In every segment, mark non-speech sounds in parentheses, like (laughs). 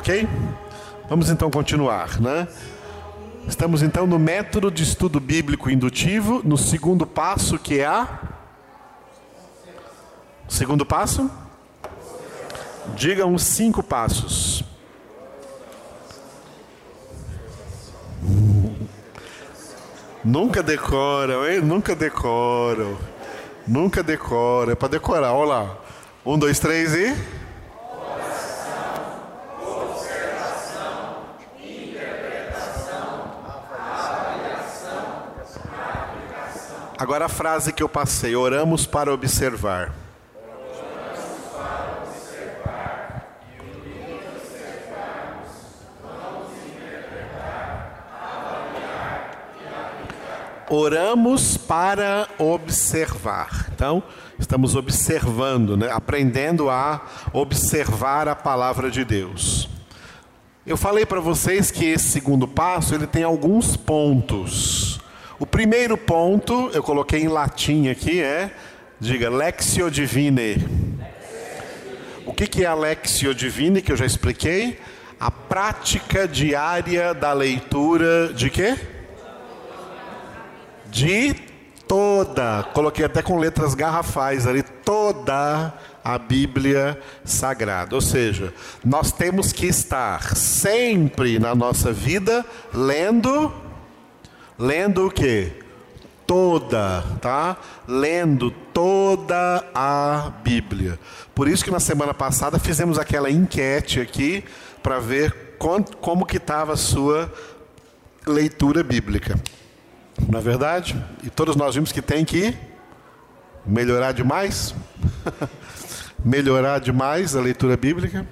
Ok? Vamos então continuar, né? Estamos então no método de estudo bíblico indutivo, no segundo passo que é a. Segundo passo? Diga uns cinco passos. Nunca decoram, hein? Nunca decoram. Nunca decora. É para decorar. Olha lá. Um, dois, três e. Agora a frase que eu passei: oramos para observar. Oramos para observar. Então, estamos observando, né? aprendendo a observar a palavra de Deus. Eu falei para vocês que esse segundo passo ele tem alguns pontos. O primeiro ponto, eu coloquei em latim aqui, é, diga, Lexio Divine. O que, é a Lexio Divine, que eu já expliquei? A prática diária da leitura de quê? de toda, coloquei até com letras garrafais ali, toda a Bíblia Sagrada. Ou seja, nós temos que estar sempre na nossa vida lendo, lendo o que? Toda, tá? Lendo toda a Bíblia. Por isso que na semana passada fizemos aquela enquete aqui para ver como que estava a sua leitura bíblica. Não é verdade? E todos nós vimos que tem que melhorar demais. (laughs) melhorar demais a leitura bíblica.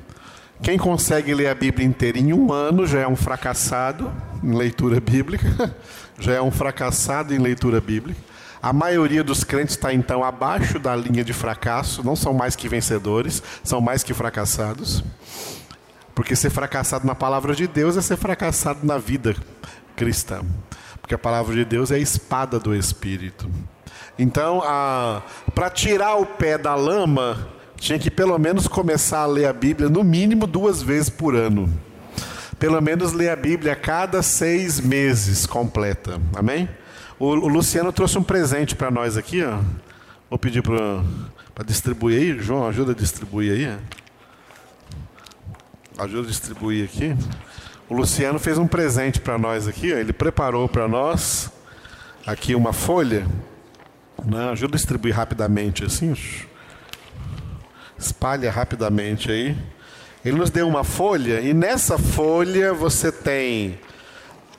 Quem consegue ler a Bíblia inteira em um ano já é um fracassado em leitura bíblica. (laughs) já é um fracassado em leitura bíblica. A maioria dos crentes está então abaixo da linha de fracasso, não são mais que vencedores, são mais que fracassados. Porque ser fracassado na palavra de Deus é ser fracassado na vida cristã. Porque a palavra de Deus é a espada do Espírito. Então, para tirar o pé da lama, tinha que pelo menos começar a ler a Bíblia no mínimo duas vezes por ano. Pelo menos ler a Bíblia cada seis meses completa. Amém? O, o Luciano trouxe um presente para nós aqui. Ó. Vou pedir para distribuir aí. João, ajuda a distribuir aí. Ajuda a distribuir aqui. O Luciano fez um presente para nós aqui, ó. ele preparou para nós aqui uma folha. Né? Ajuda a distribuir rapidamente assim. Espalha rapidamente aí. Ele nos deu uma folha e nessa folha você tem.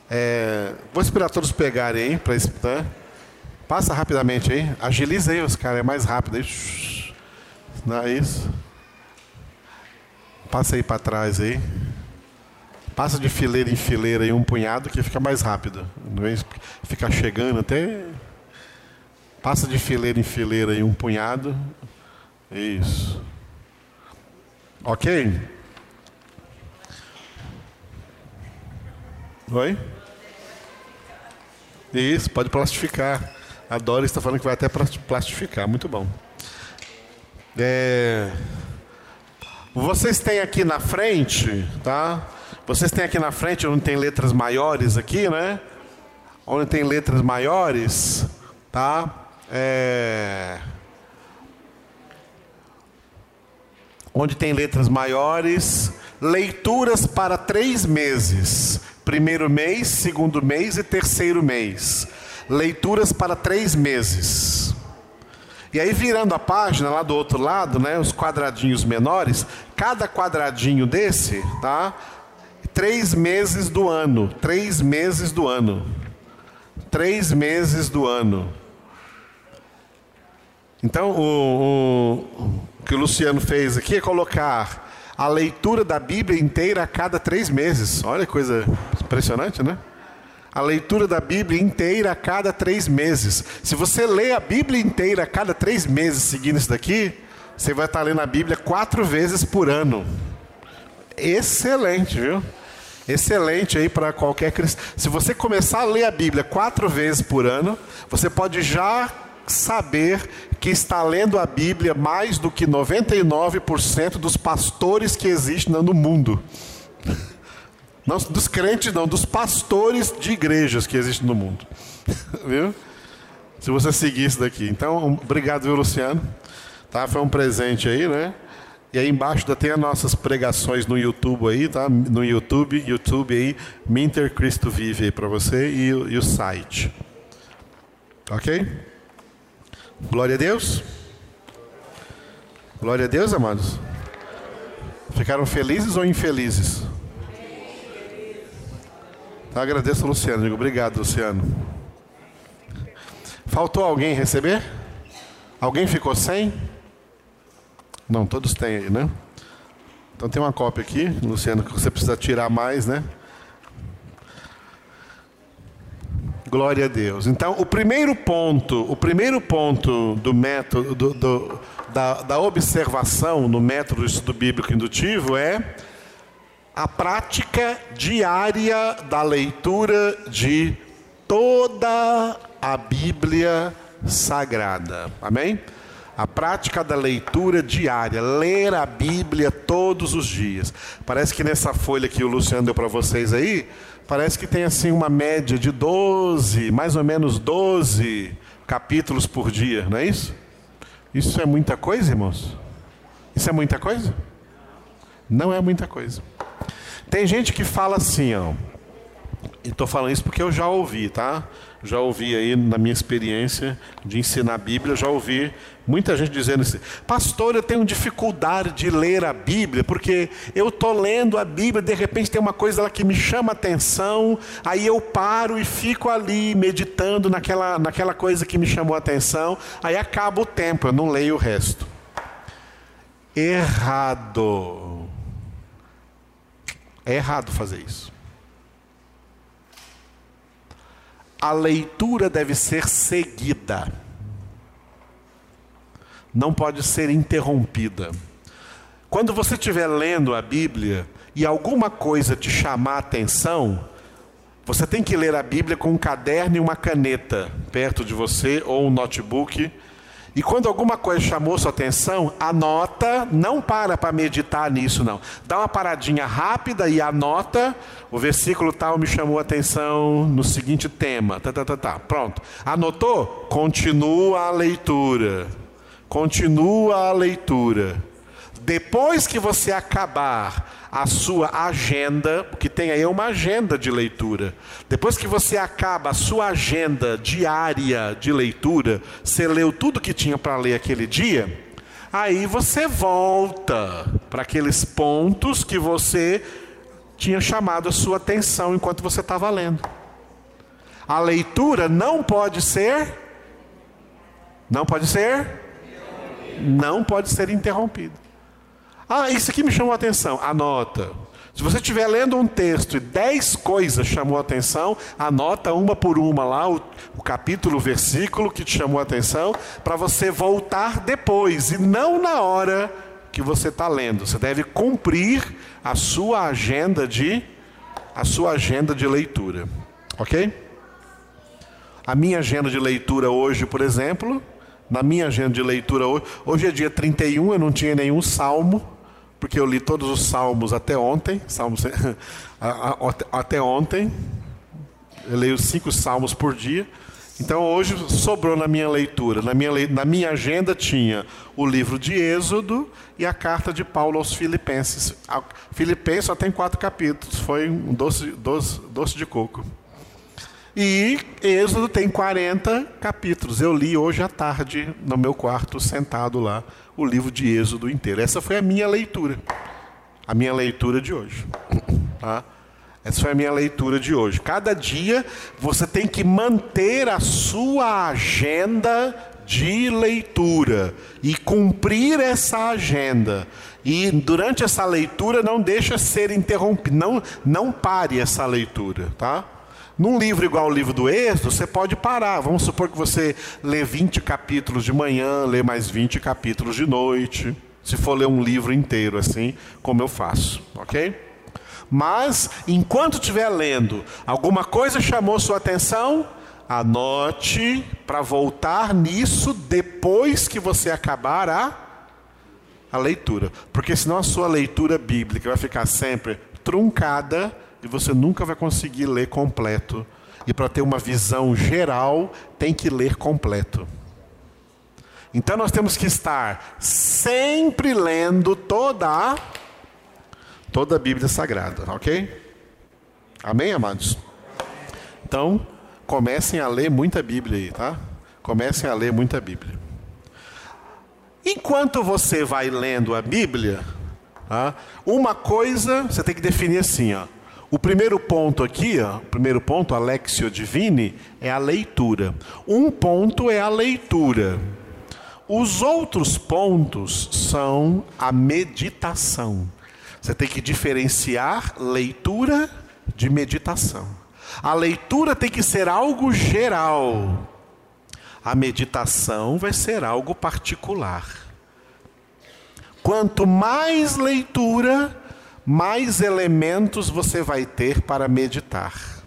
É, vou esperar todos pegarem aí para né? Passa rapidamente aí. Agiliza aí os caras, é mais rápido aí. Não é isso? Passa aí para trás aí. Passa de fileira em fileira aí um punhado que fica mais rápido. Não é ficar chegando até. Passa de fileira em fileira aí um punhado. Isso. Ok? Oi? Isso, pode plastificar. A Doris está falando que vai até plastificar. Muito bom. É... Vocês têm aqui na frente, tá? Vocês têm aqui na frente onde tem letras maiores aqui, né? Onde tem letras maiores, tá? É... Onde tem letras maiores, leituras para três meses: primeiro mês, segundo mês e terceiro mês. Leituras para três meses. E aí, virando a página lá do outro lado, né, os quadradinhos menores, cada quadradinho desse, tá? três meses do ano. Três meses do ano. Três meses do ano. Então, o, o, que o Luciano fez aqui é colocar a leitura da Bíblia inteira a cada três meses. Olha que coisa impressionante, né? A leitura da Bíblia inteira a cada três meses. Se você lê a Bíblia inteira a cada três meses seguindo isso daqui, você vai estar lendo a Bíblia quatro vezes por ano. Excelente, viu? excelente aí para qualquer cristão. Se você começar a ler a Bíblia quatro vezes por ano, você pode já saber que está lendo a Bíblia mais do que 99% dos pastores que existem no mundo. Não dos crentes, não, dos pastores de igrejas que existem no mundo. (laughs) Viu? Se você seguir isso daqui. Então, obrigado, viu, Luciano? Tá? Foi um presente aí, né? E aí embaixo tem as nossas pregações no YouTube aí, tá? No YouTube, YouTube aí, Minter Cristo Vive aí para você e, e o site. Ok? Glória a Deus. Glória a Deus, amados. Ficaram felizes ou infelizes? Tá, agradeço, Luciano. Digo, obrigado, Luciano. Faltou alguém receber? Alguém ficou sem? Não, todos têm aí, né? Então tem uma cópia aqui, Luciano, que você precisa tirar mais, né? Glória a Deus. Então, o primeiro ponto, o primeiro ponto do método, do, do, da, da observação no método do estudo bíblico indutivo é a prática diária da leitura de toda a Bíblia Sagrada. Amém? A prática da leitura diária, ler a Bíblia todos os dias. Parece que nessa folha que o Luciano deu para vocês aí, parece que tem assim uma média de 12, mais ou menos 12 capítulos por dia, não é isso? Isso é muita coisa, irmãos? Isso é muita coisa? Não é muita coisa. Tem gente que fala assim, ó. E estou falando isso porque eu já ouvi, tá? Já ouvi aí na minha experiência de ensinar a Bíblia, já ouvi muita gente dizendo assim: Pastor, eu tenho dificuldade de ler a Bíblia, porque eu estou lendo a Bíblia, de repente tem uma coisa lá que me chama atenção, aí eu paro e fico ali meditando naquela, naquela coisa que me chamou atenção, aí acaba o tempo, eu não leio o resto. Errado. É errado fazer isso. A leitura deve ser seguida, não pode ser interrompida. Quando você estiver lendo a Bíblia e alguma coisa te chamar a atenção, você tem que ler a Bíblia com um caderno e uma caneta perto de você ou um notebook e quando alguma coisa chamou sua atenção, anota, não para para meditar nisso, não. Dá uma paradinha rápida e anota. O versículo tal me chamou a atenção no seguinte tema. Tá, tá, tá, tá. Pronto. Anotou? Continua a leitura. Continua a leitura. Depois que você acabar a sua agenda, porque tem aí uma agenda de leitura. Depois que você acaba a sua agenda diária de leitura, você leu tudo que tinha para ler aquele dia, aí você volta para aqueles pontos que você tinha chamado a sua atenção enquanto você estava lendo. A leitura não pode ser não pode ser não pode ser interrompida. Ah, isso aqui me chamou a atenção. Anota. Se você estiver lendo um texto e dez coisas chamou a atenção, anota uma por uma lá, o, o capítulo, o versículo que te chamou a atenção, para você voltar depois e não na hora que você está lendo. Você deve cumprir a sua agenda de a sua agenda de leitura, ok? A minha agenda de leitura hoje, por exemplo, na minha agenda de leitura hoje, hoje é dia 31, eu não tinha nenhum salmo porque eu li todos os salmos até ontem, salmos, (laughs) até ontem, eu leio cinco salmos por dia. Então hoje sobrou na minha leitura, na minha, na minha agenda tinha o livro de Êxodo e a carta de Paulo aos Filipenses. A Filipenses só tem quatro capítulos, foi um doce, doce, doce de coco. E Êxodo tem 40 capítulos. Eu li hoje à tarde no meu quarto, sentado lá, o livro de Êxodo inteiro. Essa foi a minha leitura. A minha leitura de hoje. Tá? Essa foi a minha leitura de hoje. Cada dia você tem que manter a sua agenda de leitura e cumprir essa agenda. E durante essa leitura não deixa ser interrompido, não não pare essa leitura, tá? Num livro igual o livro do Êxodo, você pode parar. Vamos supor que você lê 20 capítulos de manhã, lê mais 20 capítulos de noite. Se for ler um livro inteiro assim, como eu faço, ok? Mas, enquanto estiver lendo, alguma coisa chamou sua atenção, anote para voltar nisso depois que você acabar a, a leitura. Porque senão a sua leitura bíblica vai ficar sempre truncada e você nunca vai conseguir ler completo. E para ter uma visão geral, tem que ler completo. Então nós temos que estar sempre lendo toda a toda a Bíblia Sagrada, ok? Amém, amados? Então, comecem a ler muita Bíblia aí, tá? Comecem a ler muita Bíblia. Enquanto você vai lendo a Bíblia, tá? uma coisa você tem que definir assim, ó. O primeiro ponto aqui, ó, o primeiro ponto, Alexio Divine, é a leitura. Um ponto é a leitura. Os outros pontos são a meditação. Você tem que diferenciar leitura de meditação. A leitura tem que ser algo geral. A meditação vai ser algo particular. Quanto mais leitura, mais elementos você vai ter para meditar.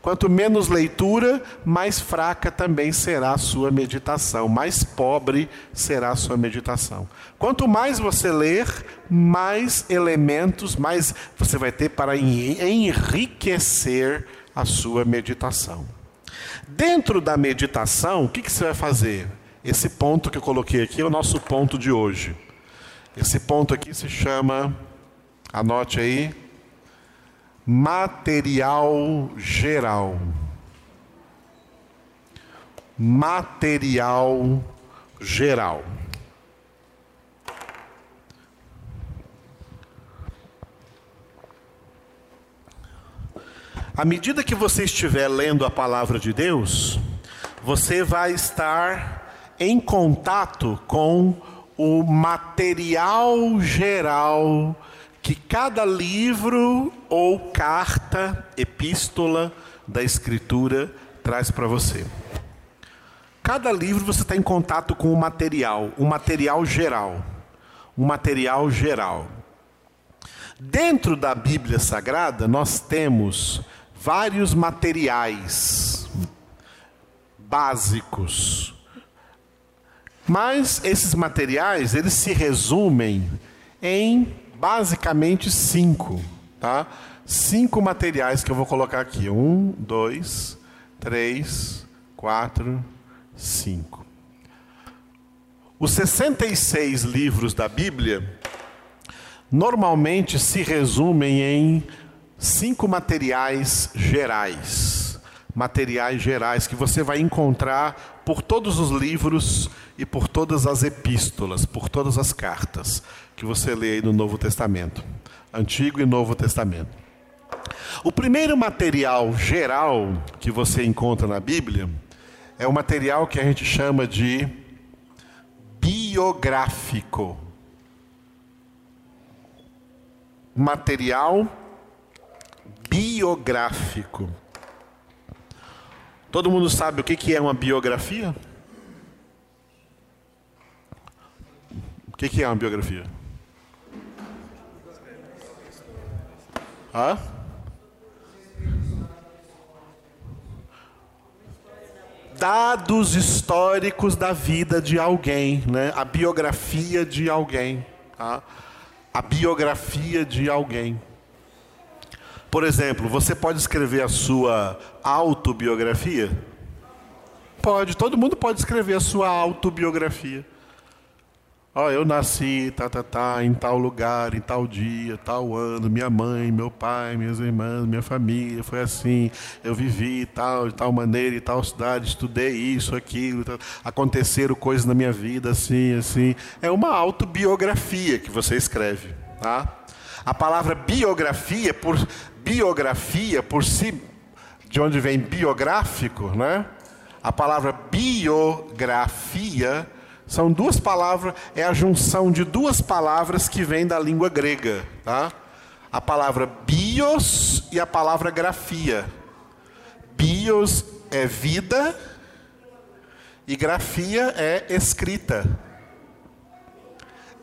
Quanto menos leitura, mais fraca também será a sua meditação, mais pobre será a sua meditação. Quanto mais você ler, mais elementos, mais você vai ter para enriquecer a sua meditação. Dentro da meditação, o que, que você vai fazer? Esse ponto que eu coloquei aqui é o nosso ponto de hoje. Esse ponto aqui se chama, anote aí, material geral. Material geral. À medida que você estiver lendo a palavra de Deus, você vai estar em contato com o material geral que cada livro ou carta, epístola da Escritura traz para você. Cada livro você está em contato com o material, o material geral. O material geral. Dentro da Bíblia Sagrada, nós temos vários materiais básicos. Mas esses materiais, eles se resumem em basicamente cinco, tá? Cinco materiais que eu vou colocar aqui. Um, dois, três, quatro, cinco. Os 66 livros da Bíblia normalmente se resumem em cinco materiais gerais. Materiais gerais que você vai encontrar por todos os livros e por todas as epístolas, por todas as cartas que você lê aí no Novo Testamento, Antigo e Novo Testamento. O primeiro material geral que você encontra na Bíblia é o material que a gente chama de biográfico. Material biográfico. Todo mundo sabe o que é uma biografia? O que é uma biografia? Hã? Dados históricos da vida de alguém, né? A biografia de alguém, tá? A biografia de alguém. Por exemplo, você pode escrever a sua autobiografia? Pode, todo mundo pode escrever a sua autobiografia. Ó, oh, eu nasci, tá, tá, tá, em tal lugar, em tal dia, tal ano, minha mãe, meu pai, minhas irmãs, minha família, foi assim, eu vivi tal, de tal maneira, em tal cidade, estudei isso, aquilo, tal, aconteceram coisas na minha vida, assim, assim. É uma autobiografia que você escreve, tá? A palavra biografia, por biografia, por si, de onde vem biográfico, né? A palavra biografia são duas palavras, é a junção de duas palavras que vêm da língua grega, tá? A palavra bios e a palavra grafia. Bios é vida e grafia é escrita.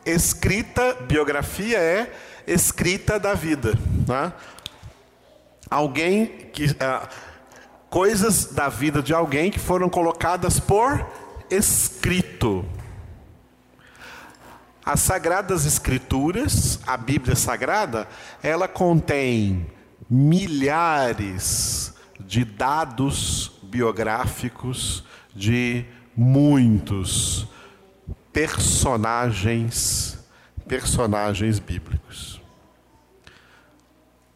Escrita, biografia é escrita da vida, tá? Alguém que ah, coisas da vida de alguém que foram colocadas por escrito. As Sagradas Escrituras, a Bíblia Sagrada, ela contém milhares de dados biográficos de muitos personagens, personagens bíblicos.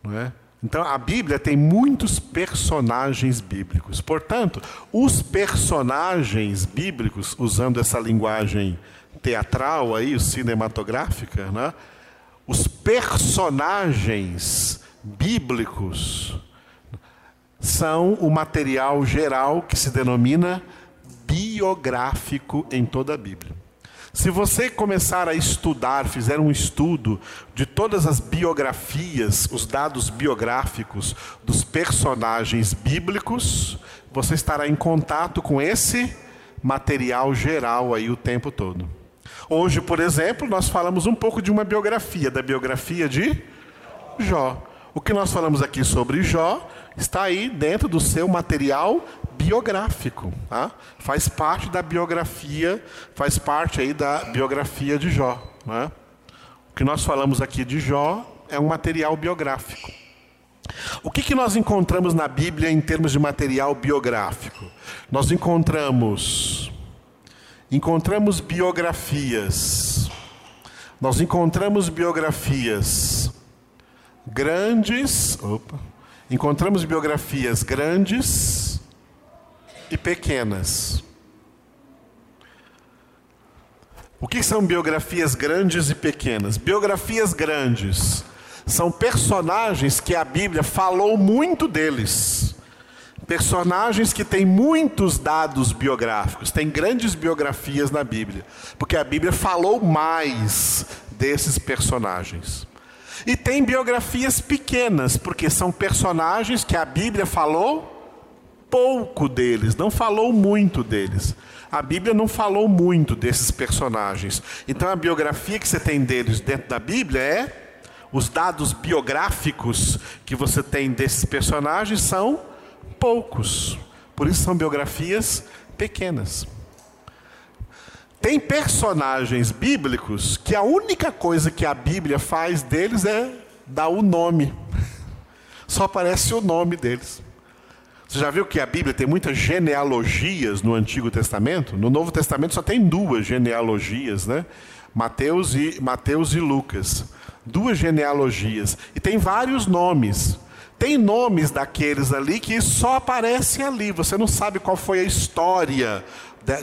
Não é? Então a Bíblia tem muitos personagens bíblicos. Portanto, os personagens bíblicos, usando essa linguagem teatral aí, cinematográfica, né? Os personagens bíblicos são o material geral que se denomina biográfico em toda a Bíblia. Se você começar a estudar, fizer um estudo de todas as biografias, os dados biográficos dos personagens bíblicos, você estará em contato com esse material geral aí o tempo todo. Hoje, por exemplo, nós falamos um pouco de uma biografia, da biografia de Jó. O que nós falamos aqui sobre Jó está aí dentro do seu material biográfico, tá? faz parte da biografia, faz parte aí da biografia de Jó. Né? O que nós falamos aqui de Jó é um material biográfico. O que, que nós encontramos na Bíblia em termos de material biográfico? Nós encontramos encontramos biografias. Nós encontramos biografias grandes, opa, encontramos biografias grandes, e pequenas. O que são biografias grandes e pequenas? Biografias grandes são personagens que a Bíblia falou muito deles. Personagens que têm muitos dados biográficos, tem grandes biografias na Bíblia, porque a Bíblia falou mais desses personagens. E tem biografias pequenas, porque são personagens que a Bíblia falou pouco deles, não falou muito deles. A Bíblia não falou muito desses personagens. Então a biografia que você tem deles dentro da Bíblia é os dados biográficos que você tem desses personagens são poucos. Por isso são biografias pequenas. Tem personagens bíblicos que a única coisa que a Bíblia faz deles é dar o nome. (laughs) Só aparece o nome deles. Você já viu que a Bíblia tem muitas genealogias no Antigo Testamento? No Novo Testamento só tem duas genealogias, né? Mateus e, Mateus e Lucas. Duas genealogias. E tem vários nomes. Tem nomes daqueles ali que só aparecem ali. Você não sabe qual foi a história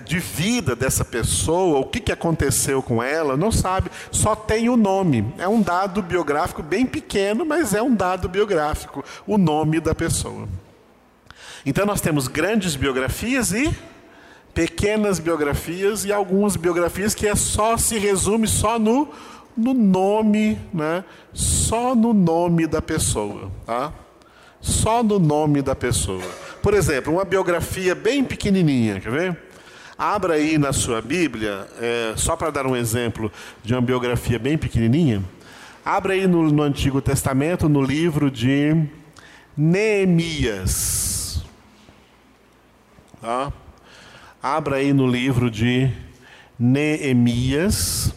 de vida dessa pessoa, o que, que aconteceu com ela, não sabe, só tem o nome. É um dado biográfico bem pequeno, mas é um dado biográfico, o nome da pessoa. Então nós temos grandes biografias e pequenas biografias e algumas biografias que é só se resume só no, no nome, né? Só no nome da pessoa, tá? Só no nome da pessoa. Por exemplo, uma biografia bem pequenininha, quer ver? Abra aí na sua Bíblia, é, só para dar um exemplo de uma biografia bem pequenininha. Abra aí no, no Antigo Testamento, no livro de Neemias. Tá? Abra aí no livro de Neemias.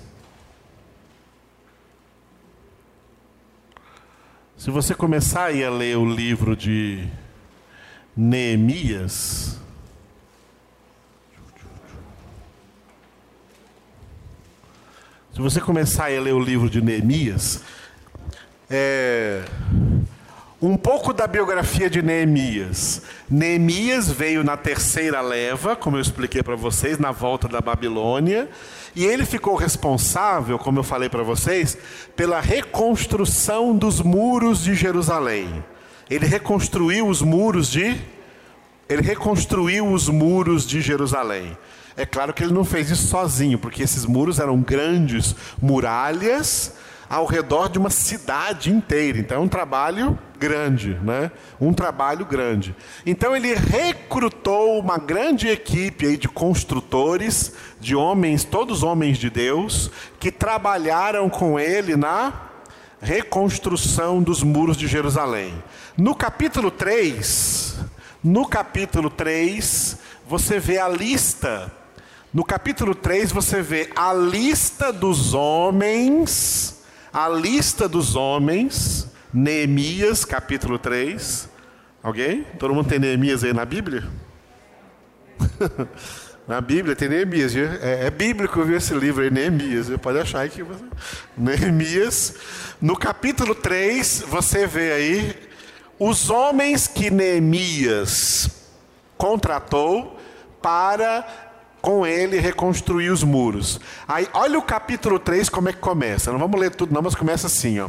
Se você começar a ler o livro de Neemias, se você começar a ler o livro de Neemias, é, um pouco da biografia de Neemias. Neemias veio na terceira leva, como eu expliquei para vocês, na volta da Babilônia, e ele ficou responsável, como eu falei para vocês, pela reconstrução dos muros de Jerusalém. Ele reconstruiu os muros de ele reconstruiu os muros de Jerusalém. É claro que ele não fez isso sozinho, porque esses muros eram grandes muralhas ao redor de uma cidade inteira. Então é um trabalho grande, né? Um trabalho grande. Então ele recrutou uma grande equipe aí de construtores, de homens, todos homens de Deus, que trabalharam com ele na reconstrução dos muros de Jerusalém. No capítulo 3, no capítulo 3, você vê a lista No capítulo 3 você vê a lista dos homens, a lista dos homens, Neemias, capítulo 3. Alguém? Todo mundo tem Neemias aí na Bíblia? (laughs) na Bíblia tem Neemias, é, é, bíblico ver esse livro aí, Neemias. Você pode achar que você... Neemias. No capítulo 3, você vê aí os homens que Neemias contratou para com ele reconstruir os muros. Aí, olha o capítulo 3 como é que começa. Não vamos ler tudo, não, mas começa assim, ó.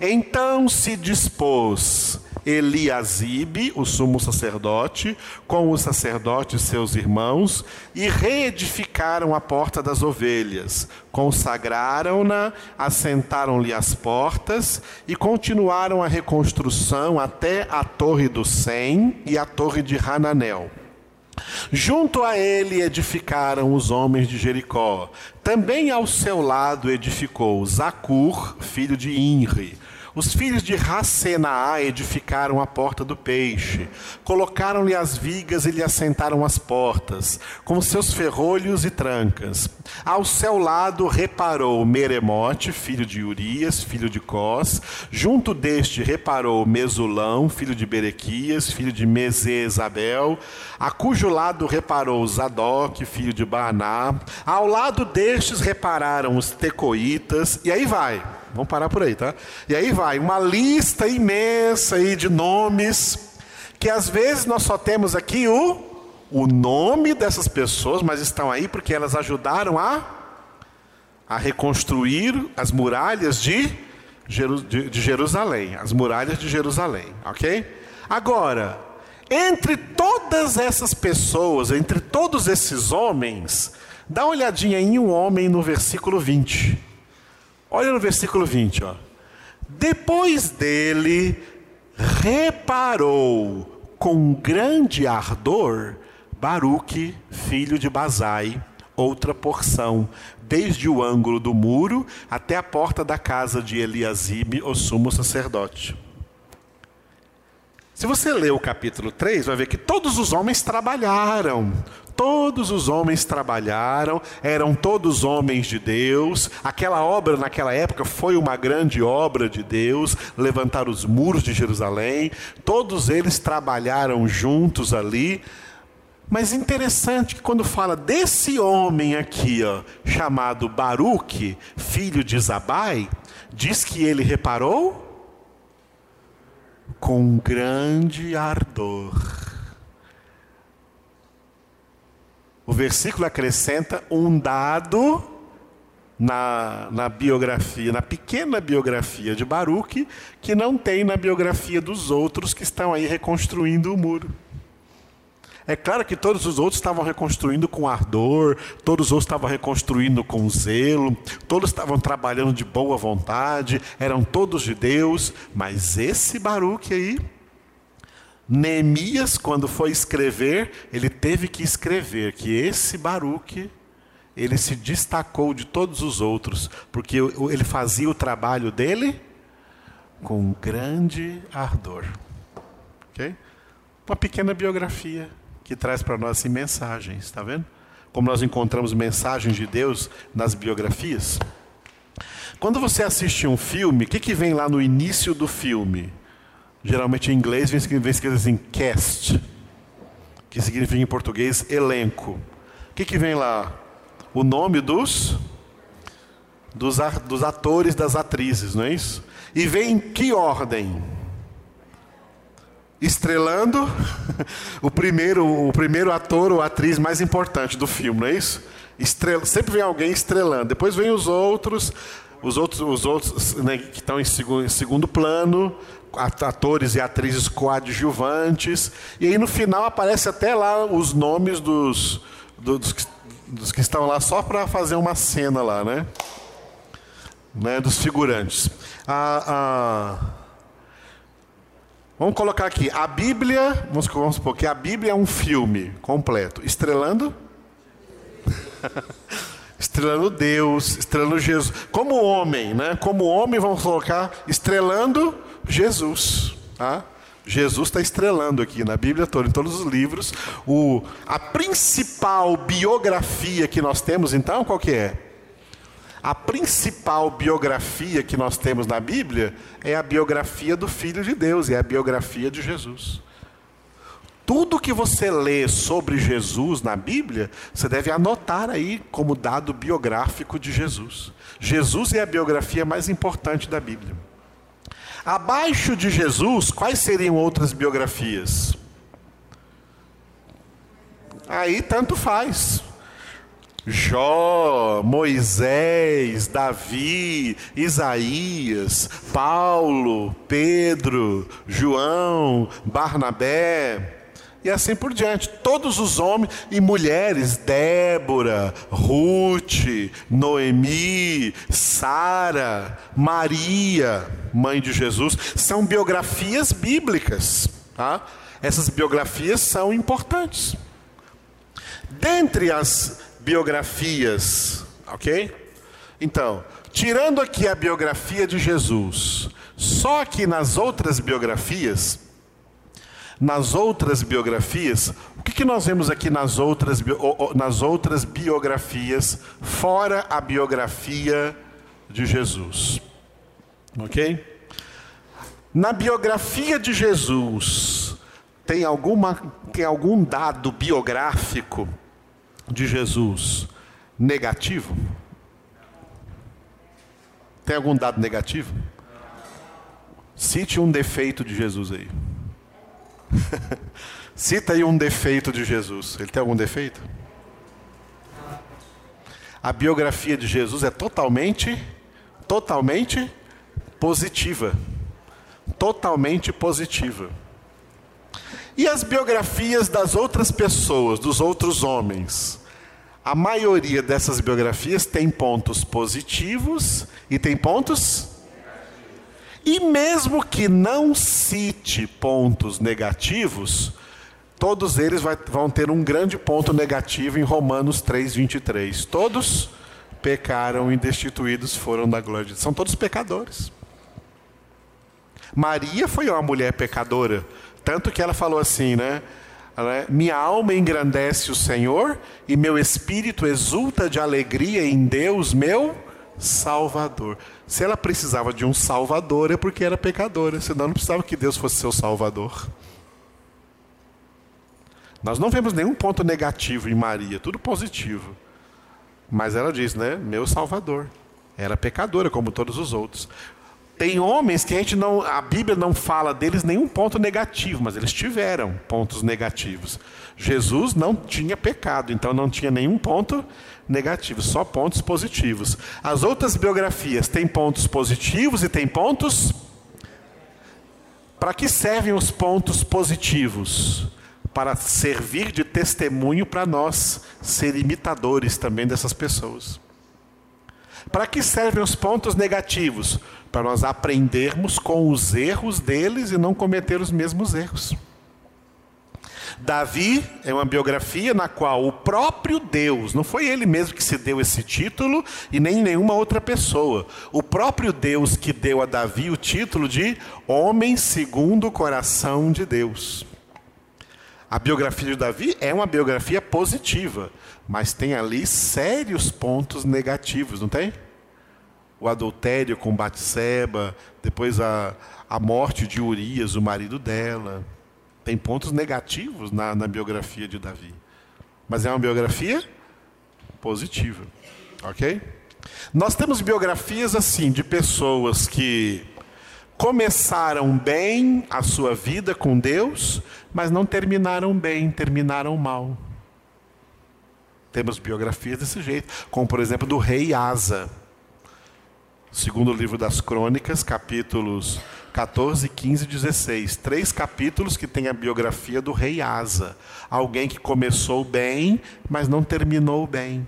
Então se dispôs Eliasibe, o sumo sacerdote, com os sacerdotes seus irmãos, e reedificaram a porta das ovelhas, consagraram-na, assentaram-lhe as portas e continuaram a reconstrução até a torre do Sem e a torre de Hananel. Junto a ele edificaram os homens de Jericó. Também ao seu lado edificou Zacur, filho de Inri os filhos de Racenaá edificaram a porta do peixe, colocaram-lhe as vigas e lhe assentaram as portas, com seus ferrolhos e trancas. Ao seu lado reparou Meremote, filho de Urias, filho de Cós. Junto deste reparou Mesulão, filho de Berequias, filho de Mesesabel, a cujo lado reparou Zadok, filho de Baaná. Ao lado destes repararam os tecoitas, e aí vai. Vamos parar por aí, tá? E aí vai, uma lista imensa aí de nomes, que às vezes nós só temos aqui o, o nome dessas pessoas, mas estão aí porque elas ajudaram a, a reconstruir as muralhas de, de, Jerusalém, as muralhas de Jerusalém, ok? Agora, entre todas essas pessoas, entre todos esses homens, dá uma olhadinha em um homem no versículo 20. Olha no versículo 20, ó. Depois dele reparou com grande ardor Baruque, filho de Bazai, outra porção, desde o ângulo do muro até a porta da casa de Eliasibe, o sumo sacerdote. Se você ler o capítulo 3, vai ver que todos os homens trabalharam, Todos os homens trabalharam, eram todos homens de Deus. Aquela obra naquela época foi uma grande obra de Deus, levantar os muros de Jerusalém. Todos eles trabalharam juntos ali. Mas interessante que quando fala desse homem aqui, ó, chamado Baruque, filho de Zabai, diz que ele reparou com grande ardor. O versículo acrescenta um dado na, na biografia, na pequena biografia de Baruque, que não tem na biografia dos outros que estão aí reconstruindo o muro. É claro que todos os outros estavam reconstruindo com ardor, todos os outros estavam reconstruindo com zelo, todos estavam trabalhando de boa vontade, eram todos de Deus, mas esse Baruque aí Neemias, quando foi escrever, ele teve que escrever que esse Baruque, ele se destacou de todos os outros, porque ele fazia o trabalho dele com grande ardor. Okay? Uma pequena biografia que traz para nós assim, mensagens, está vendo? Como nós encontramos mensagens de Deus nas biografias. Quando você assiste um filme, o que, que vem lá no início do filme? Geralmente em inglês vem escrito assim, cast, que significa em português elenco. O que, que vem lá? O nome dos, dos, dos atores, das atrizes, não é isso? E vem em que ordem? Estrelando (laughs) o primeiro, o primeiro ator ou atriz mais importante do filme, não é isso? Estrela, sempre vem alguém estrelando. Depois vem os outros, os outros, os outros né, que estão em segundo, em segundo plano, atores e atrizes coadjuvantes, e aí no final aparece até lá os nomes dos, dos, dos que estão lá só para fazer uma cena lá, né? né dos figurantes. Ah, ah, vamos colocar aqui, a Bíblia, vamos, vamos supor que a Bíblia é um filme completo, estrelando? (laughs) estrelando Deus, estrelando Jesus. Como homem, né? Como homem, vamos colocar estrelando Jesus. Tá? Jesus está estrelando aqui na Bíblia toda, em todos os livros. O, a principal biografia que nós temos, então, qual que é? A principal biografia que nós temos na Bíblia é a biografia do Filho de Deus, é a biografia de Jesus. Tudo que você lê sobre Jesus na Bíblia, você deve anotar aí como dado biográfico de Jesus. Jesus é a biografia mais importante da Bíblia. Abaixo de Jesus, quais seriam outras biografias? Aí tanto faz. Jó, Moisés, Davi, Isaías, Paulo, Pedro, João, Barnabé, e assim por diante. Todos os homens e mulheres, Débora, Ruth, Noemi, Sara, Maria, mãe de Jesus, são biografias bíblicas. Tá? Essas biografias são importantes. Dentre as biografias, ok? Então, tirando aqui a biografia de Jesus, só que nas outras biografias, nas outras biografias, o que, que nós vemos aqui nas outras, nas outras biografias, fora a biografia de Jesus? Ok? Na biografia de Jesus, tem, alguma, tem algum dado biográfico de Jesus negativo? Tem algum dado negativo? Cite um defeito de Jesus aí. (laughs) Cita aí um defeito de Jesus. Ele tem algum defeito? A biografia de Jesus é totalmente, totalmente positiva. Totalmente positiva. E as biografias das outras pessoas, dos outros homens? A maioria dessas biografias tem pontos positivos e tem pontos e mesmo que não cite pontos negativos, todos eles vai, vão ter um grande ponto negativo em Romanos 3:23. Todos pecaram e destituídos foram da glória de Deus. São todos pecadores. Maria foi uma mulher pecadora, tanto que ela falou assim, né? Minha alma engrandece o Senhor e meu espírito exulta de alegria em Deus, meu Salvador. Se ela precisava de um Salvador, é porque era pecadora, senão não precisava que Deus fosse seu Salvador. Nós não vemos nenhum ponto negativo em Maria, tudo positivo. Mas ela diz, né? Meu Salvador. Era pecadora, como todos os outros. Tem homens que a gente não, a Bíblia não fala deles nenhum ponto negativo, mas eles tiveram pontos negativos. Jesus não tinha pecado, então não tinha nenhum ponto negativo, só pontos positivos. As outras biografias têm pontos positivos e têm pontos. Para que servem os pontos positivos? Para servir de testemunho para nós ser imitadores também dessas pessoas. Para que servem os pontos negativos? Para nós aprendermos com os erros deles e não cometer os mesmos erros. Davi é uma biografia na qual o próprio Deus, não foi ele mesmo que se deu esse título e nem nenhuma outra pessoa, o próprio Deus que deu a Davi o título de homem segundo o coração de Deus. A biografia de Davi é uma biografia positiva, mas tem ali sérios pontos negativos, não tem? O adultério com Batseba, depois a, a morte de Urias, o marido dela. Tem pontos negativos na, na biografia de Davi. Mas é uma biografia positiva. Ok? Nós temos biografias assim de pessoas que começaram bem a sua vida com Deus, mas não terminaram bem, terminaram mal. Temos biografias desse jeito, como por exemplo do rei Asa. Segundo o livro das Crônicas, capítulos 14, 15 e 16. Três capítulos que tem a biografia do rei Asa. Alguém que começou bem, mas não terminou bem.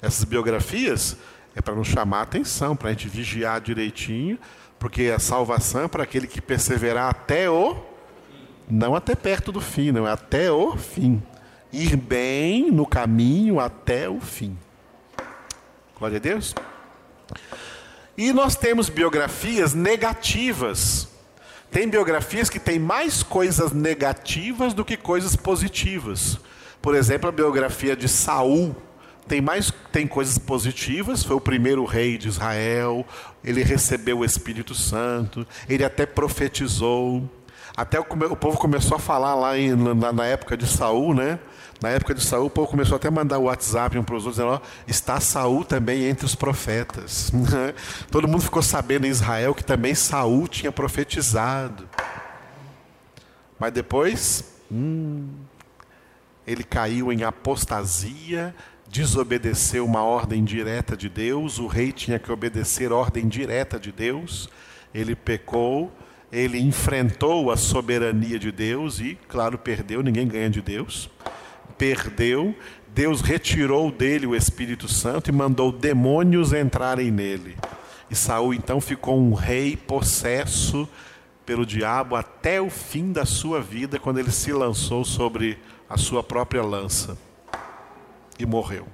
Essas biografias é para nos chamar a atenção, para a gente vigiar direitinho, porque a salvação é para aquele que perseverar até o. Não até perto do fim, não, é até o fim. Ir bem no caminho até o fim. Glória a Deus. E nós temos biografias negativas, Tem biografias que têm mais coisas negativas do que coisas positivas. Por exemplo, a biografia de Saul tem mais tem coisas positivas, foi o primeiro rei de Israel, ele recebeu o Espírito Santo, ele até profetizou. Até o, o povo começou a falar lá em, na, na, época de Saul, né? Na época de Saul, o povo começou até a mandar o WhatsApp um para os outros, dizendo: ó, está Saul também entre os profetas. (laughs) Todo mundo ficou sabendo em Israel que também Saul tinha profetizado. Mas depois, hum, ele caiu em apostasia, desobedeceu uma ordem direta de Deus, o rei tinha que obedecer ordem direta de Deus, ele pecou, ele enfrentou a soberania de Deus e, claro, perdeu, ninguém ganha de Deus. Perdeu, Deus retirou dele o Espírito Santo e mandou demônios entrarem nele. E Saul então ficou um rei possesso pelo diabo até o fim da sua vida, quando ele se lançou sobre a sua própria lança e morreu.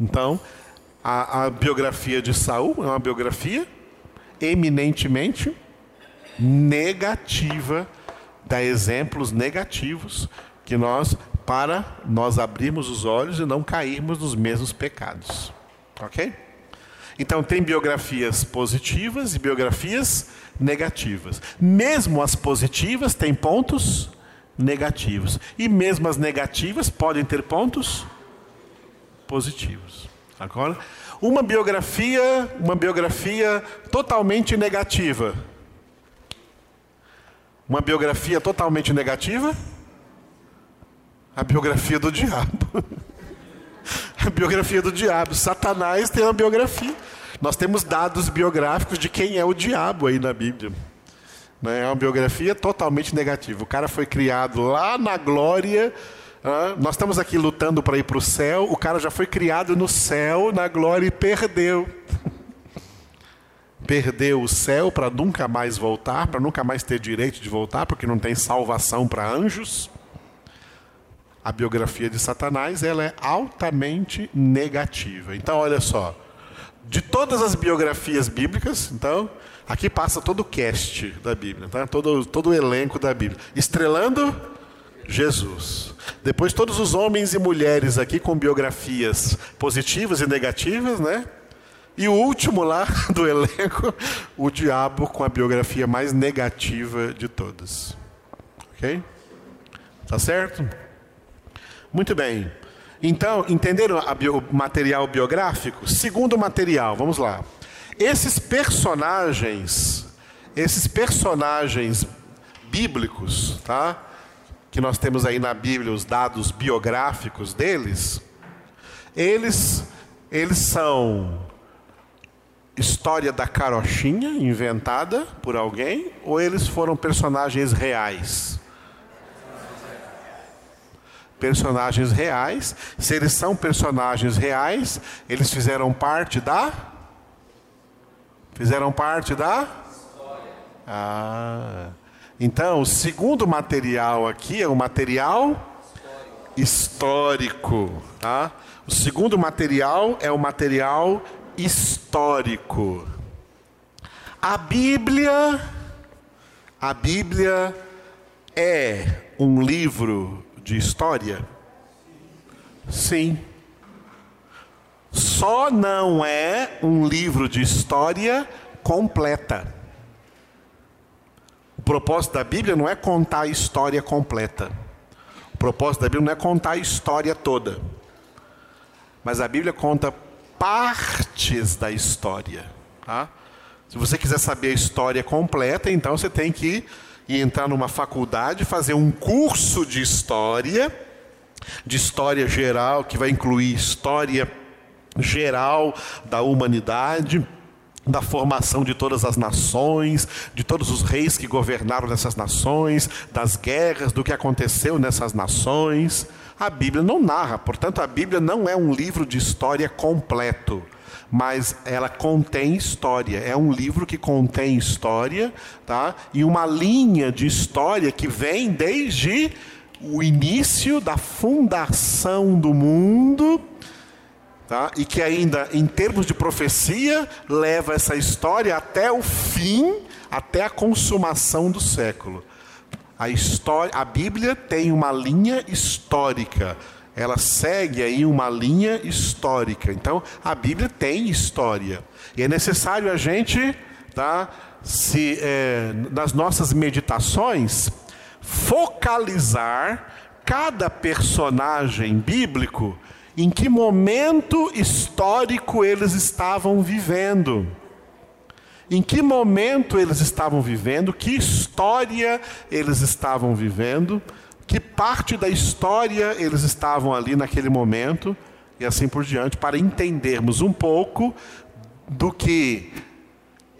Então, a, a biografia de Saul é uma biografia eminentemente negativa, dá exemplos negativos que nós para nós abrirmos os olhos e não cairmos nos mesmos pecados. OK? Então tem biografias positivas e biografias negativas. Mesmo as positivas têm pontos negativos. E mesmo as negativas podem ter pontos positivos. Agora, uma biografia, uma biografia totalmente negativa. Uma biografia totalmente negativa? A biografia do diabo. (laughs) A biografia do diabo. Satanás tem uma biografia. Nós temos dados biográficos de quem é o diabo aí na Bíblia. Né? É uma biografia totalmente negativa. O cara foi criado lá na glória. nós estamos aqui lutando para ir para o céu. O cara já foi criado no céu, na glória, e perdeu. (laughs) perdeu o céu para nunca mais voltar, para nunca mais ter direito de voltar, porque não tem salvação para anjos. A biografia de Satanás ela é altamente negativa. Então, olha só, de todas as biografias bíblicas, então, Aqui passa todo o cast da Bíblia, tá? todo, todo o elenco da Bíblia. Estrelando Jesus. Depois todos os homens e mulheres aqui com biografias positivas e negativas, né? E o último lá (laughs) do elenco, o diabo com a biografia mais negativa de todas. Ok? Tá certo? Muito bem. Então, entenderam o material biográfico? Segundo material, vamos lá. Esses personagens, esses personagens bíblicos, tá? Que nós temos aí na Bíblia os dados biográficos deles, eles eles são história da carochinha inventada por alguém ou eles foram personagens reais? Personagens reais. Se eles são personagens reais, eles fizeram parte da Fizeram parte da? Ah. Então, o segundo material aqui é o material histórico. Tá? O segundo material é o material histórico. A Bíblia, a Bíblia é um livro de história? Sim só não é um livro de história completa. O propósito da Bíblia não é contar a história completa. O propósito da Bíblia não é contar a história toda. Mas a Bíblia conta partes da história. Tá? Se você quiser saber a história completa, então você tem que ir entrar numa faculdade, fazer um curso de história, de história geral, que vai incluir história geral da humanidade, da formação de todas as nações, de todos os reis que governaram nessas nações, das guerras, do que aconteceu nessas nações. A Bíblia não narra, portanto, a Bíblia não é um livro de história completo, mas ela contém história. É um livro que contém história, tá? E uma linha de história que vem desde o início da fundação do mundo tá? e que ainda, em termos de profecia, leva essa história até o fim, até a consumação do século. A, história, a Bíblia tem uma linha histórica, ela segue aí uma linha histórica. Então, a Bíblia tem história. E é necessário a gente, tá, se, é, nas nossas meditações, focalizar cada personagem bíblico em que momento histórico eles estavam vivendo. Em que momento eles estavam vivendo, que história eles estavam vivendo, que parte da história eles estavam ali naquele momento, e assim por diante, para entendermos um pouco do que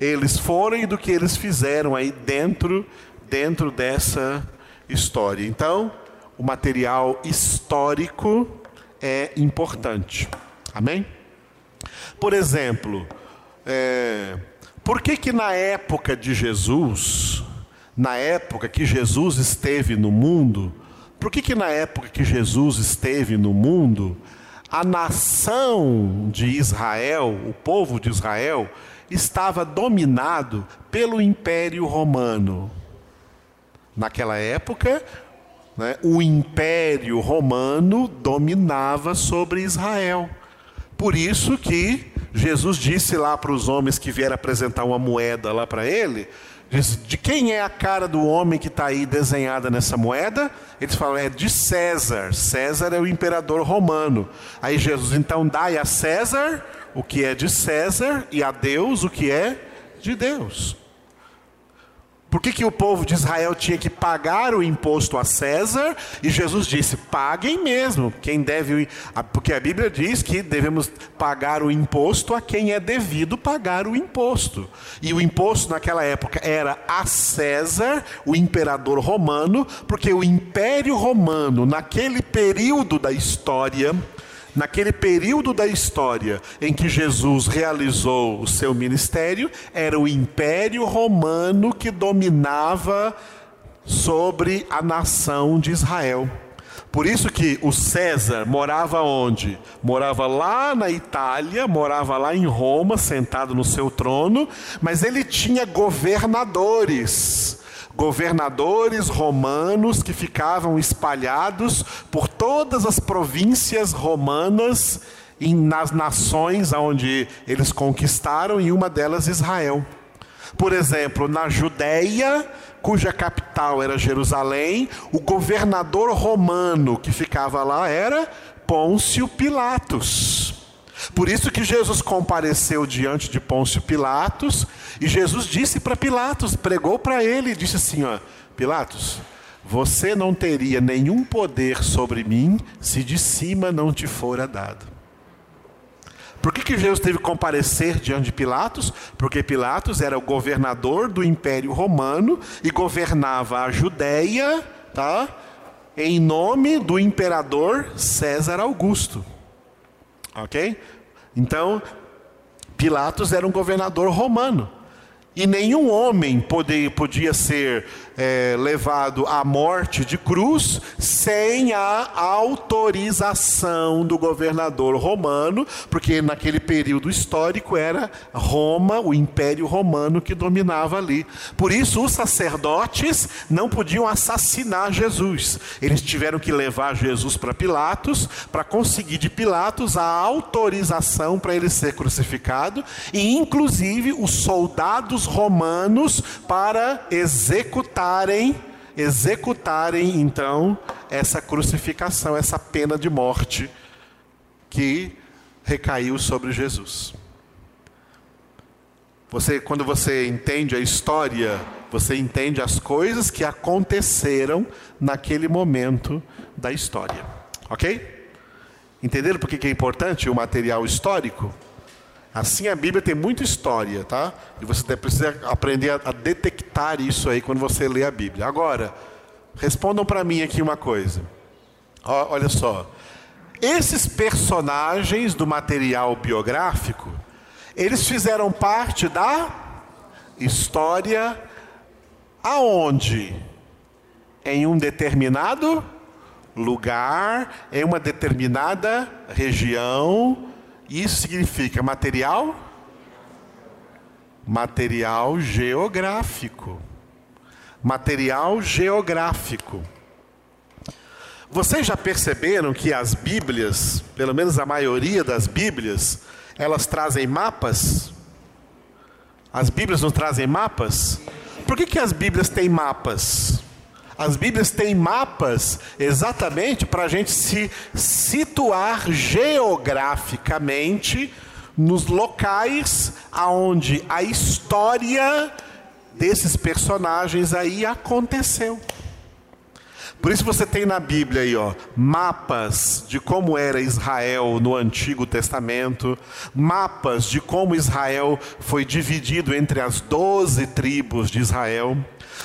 eles foram e do que eles fizeram aí dentro, dentro dessa história. Então, o material histórico é importante. Amém? Por exemplo, é, por que que na época de Jesus, na época que Jesus esteve no mundo, por que que na época que Jesus esteve no mundo, a nação de Israel, o povo de Israel, estava dominado pelo Império Romano? Naquela época, né, o Império Romano dominava sobre Israel. Por isso que Jesus disse lá para os homens que vieram apresentar uma moeda lá para ele, disse, de quem é a cara do homem que está aí desenhada nessa moeda? Eles falam, é de César. César é o imperador romano. Aí Jesus, então dai a César o que é de César e a Deus o que é de Deus. Por que, que o povo de Israel tinha que pagar o imposto a César? E Jesus disse: paguem mesmo. Quem deve. Porque a Bíblia diz que devemos pagar o imposto a quem é devido pagar o imposto. E o imposto naquela época era a César, o imperador romano, porque o império romano, naquele período da história, naquele período da história em que Jesus realizou o seu ministério, era o Império Romano que dominava sobre a nação de Israel. Por isso que o César morava onde? Morava lá na Itália, morava lá em Roma, sentado no seu trono, mas ele tinha governadores governadores romanos que ficavam espalhados por todas as províncias romanas e nas nações onde eles conquistaram, e uma delas Israel. Por exemplo, na Judéia, cuja capital era Jerusalém, o governador romano que ficava lá era Pôncio Pilatos. Por isso que Jesus compareceu diante de Pôncio Pilatos, e Jesus disse para Pilatos, pregou para ele e disse assim, ó, Pilatos, você não teria nenhum poder sobre mim se de cima não te fora dado. Por que, que Jesus teve que comparecer diante de Pilatos? Porque Pilatos era o governador do Império Romano e governava a Judéia, tá? Em nome do imperador César Augusto. Ok? Então, Pilatos era um governador romano. E nenhum homem podia, podia ser é, levado à morte de cruz sem a autorização do governador romano, porque naquele período histórico era Roma, o Império Romano que dominava ali. Por isso, os sacerdotes não podiam assassinar Jesus. Eles tiveram que levar Jesus para Pilatos para conseguir de Pilatos a autorização para ele ser crucificado e, inclusive, os soldados romanos para executarem, executarem então essa crucificação, essa pena de morte que recaiu sobre Jesus. Você, quando você entende a história, você entende as coisas que aconteceram naquele momento da história. Ok? Entenderam por que é importante o material histórico? Assim a Bíblia tem muita história, tá? E você precisa aprender a, detectar isso aí quando você lê a Bíblia. Agora, respondam para mim aqui uma coisa. Olha só. Esses personagens do material biográfico, eles fizeram parte da história aonde? Em um determinado lugar, em uma determinada região, Isso significa material? Material geográfico. Material geográfico. Vocês já perceberam que as Bíblias, pelo menos a maioria das Bíblias, elas trazem mapas? As Bíblias não trazem mapas? Por que, que as Bíblias têm mapas? As Bíblias têm mapas exatamente para a gente se situar geograficamente nos locais aonde a história desses personagens aí aconteceu. Por isso você tem na Bíblia aí, ó, mapas de como era Israel no Antigo Testamento, mapas de como Israel foi dividido entre as doze tribos de Israel.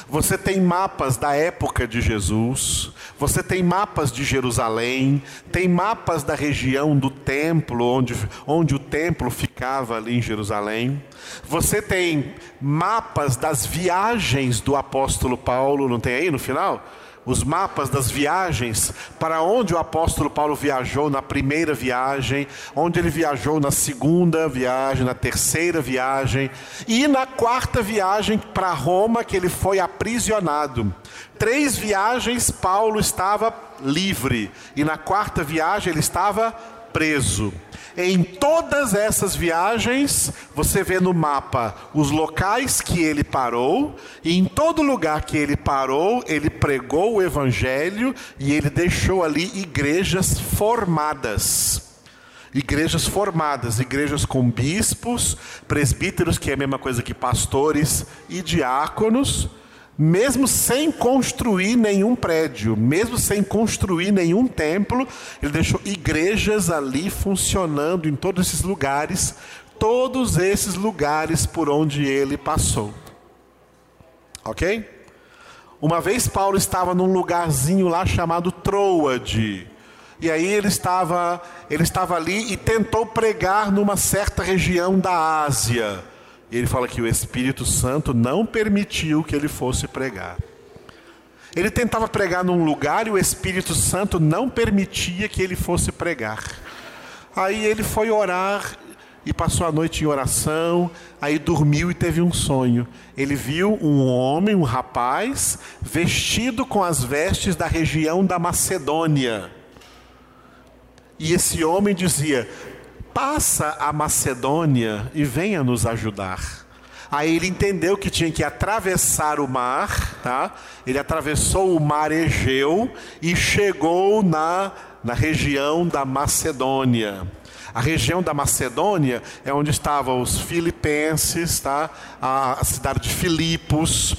Você tem mapas da época de Jesus, você tem mapas de Jerusalém, tem mapas da região do templo, onde, onde o templo ficava ali em Jerusalém. Você tem mapas das viagens do apóstolo Paulo, não tem aí no final? Os mapas das viagens para onde o apóstolo Paulo viajou na primeira viagem, onde ele viajou na segunda viagem, na terceira viagem e na quarta viagem para Roma que ele foi aprisionado. Três viagens Paulo estava livre e na quarta viagem ele estava preso. Em todas essas viagens, você vê no mapa os locais que ele parou, e em todo lugar que ele parou, ele pregou o evangelho e ele deixou ali igrejas formadas. Igrejas formadas, igrejas com bispos, presbíteros, que é a mesma coisa que pastores e diáconos, mesmo sem construir nenhum prédio, mesmo sem construir nenhum templo, ele deixou igrejas ali funcionando em todos esses lugares, todos esses lugares por onde ele passou. Ok? Uma vez Paulo estava num lugarzinho lá chamado Troade. E aí ele estava, ele estava ali e tentou pregar numa certa região da Ásia. Ele fala que o Espírito Santo não permitiu que ele fosse pregar. Ele tentava pregar num lugar e o Espírito Santo não permitia que ele fosse pregar. Aí ele foi orar e passou a noite em oração, aí dormiu e teve um sonho. Ele viu um homem, um rapaz, vestido com as vestes da região da Macedônia. E esse homem dizia: passa a Macedônia e venha nos ajudar. Aí ele entendeu que tinha que atravessar o mar, tá? Ele atravessou o mar Egeu e chegou na, na região da Macedônia. A região da Macedônia é onde estavam os filipenses, tá? a, a cidade de Filipos,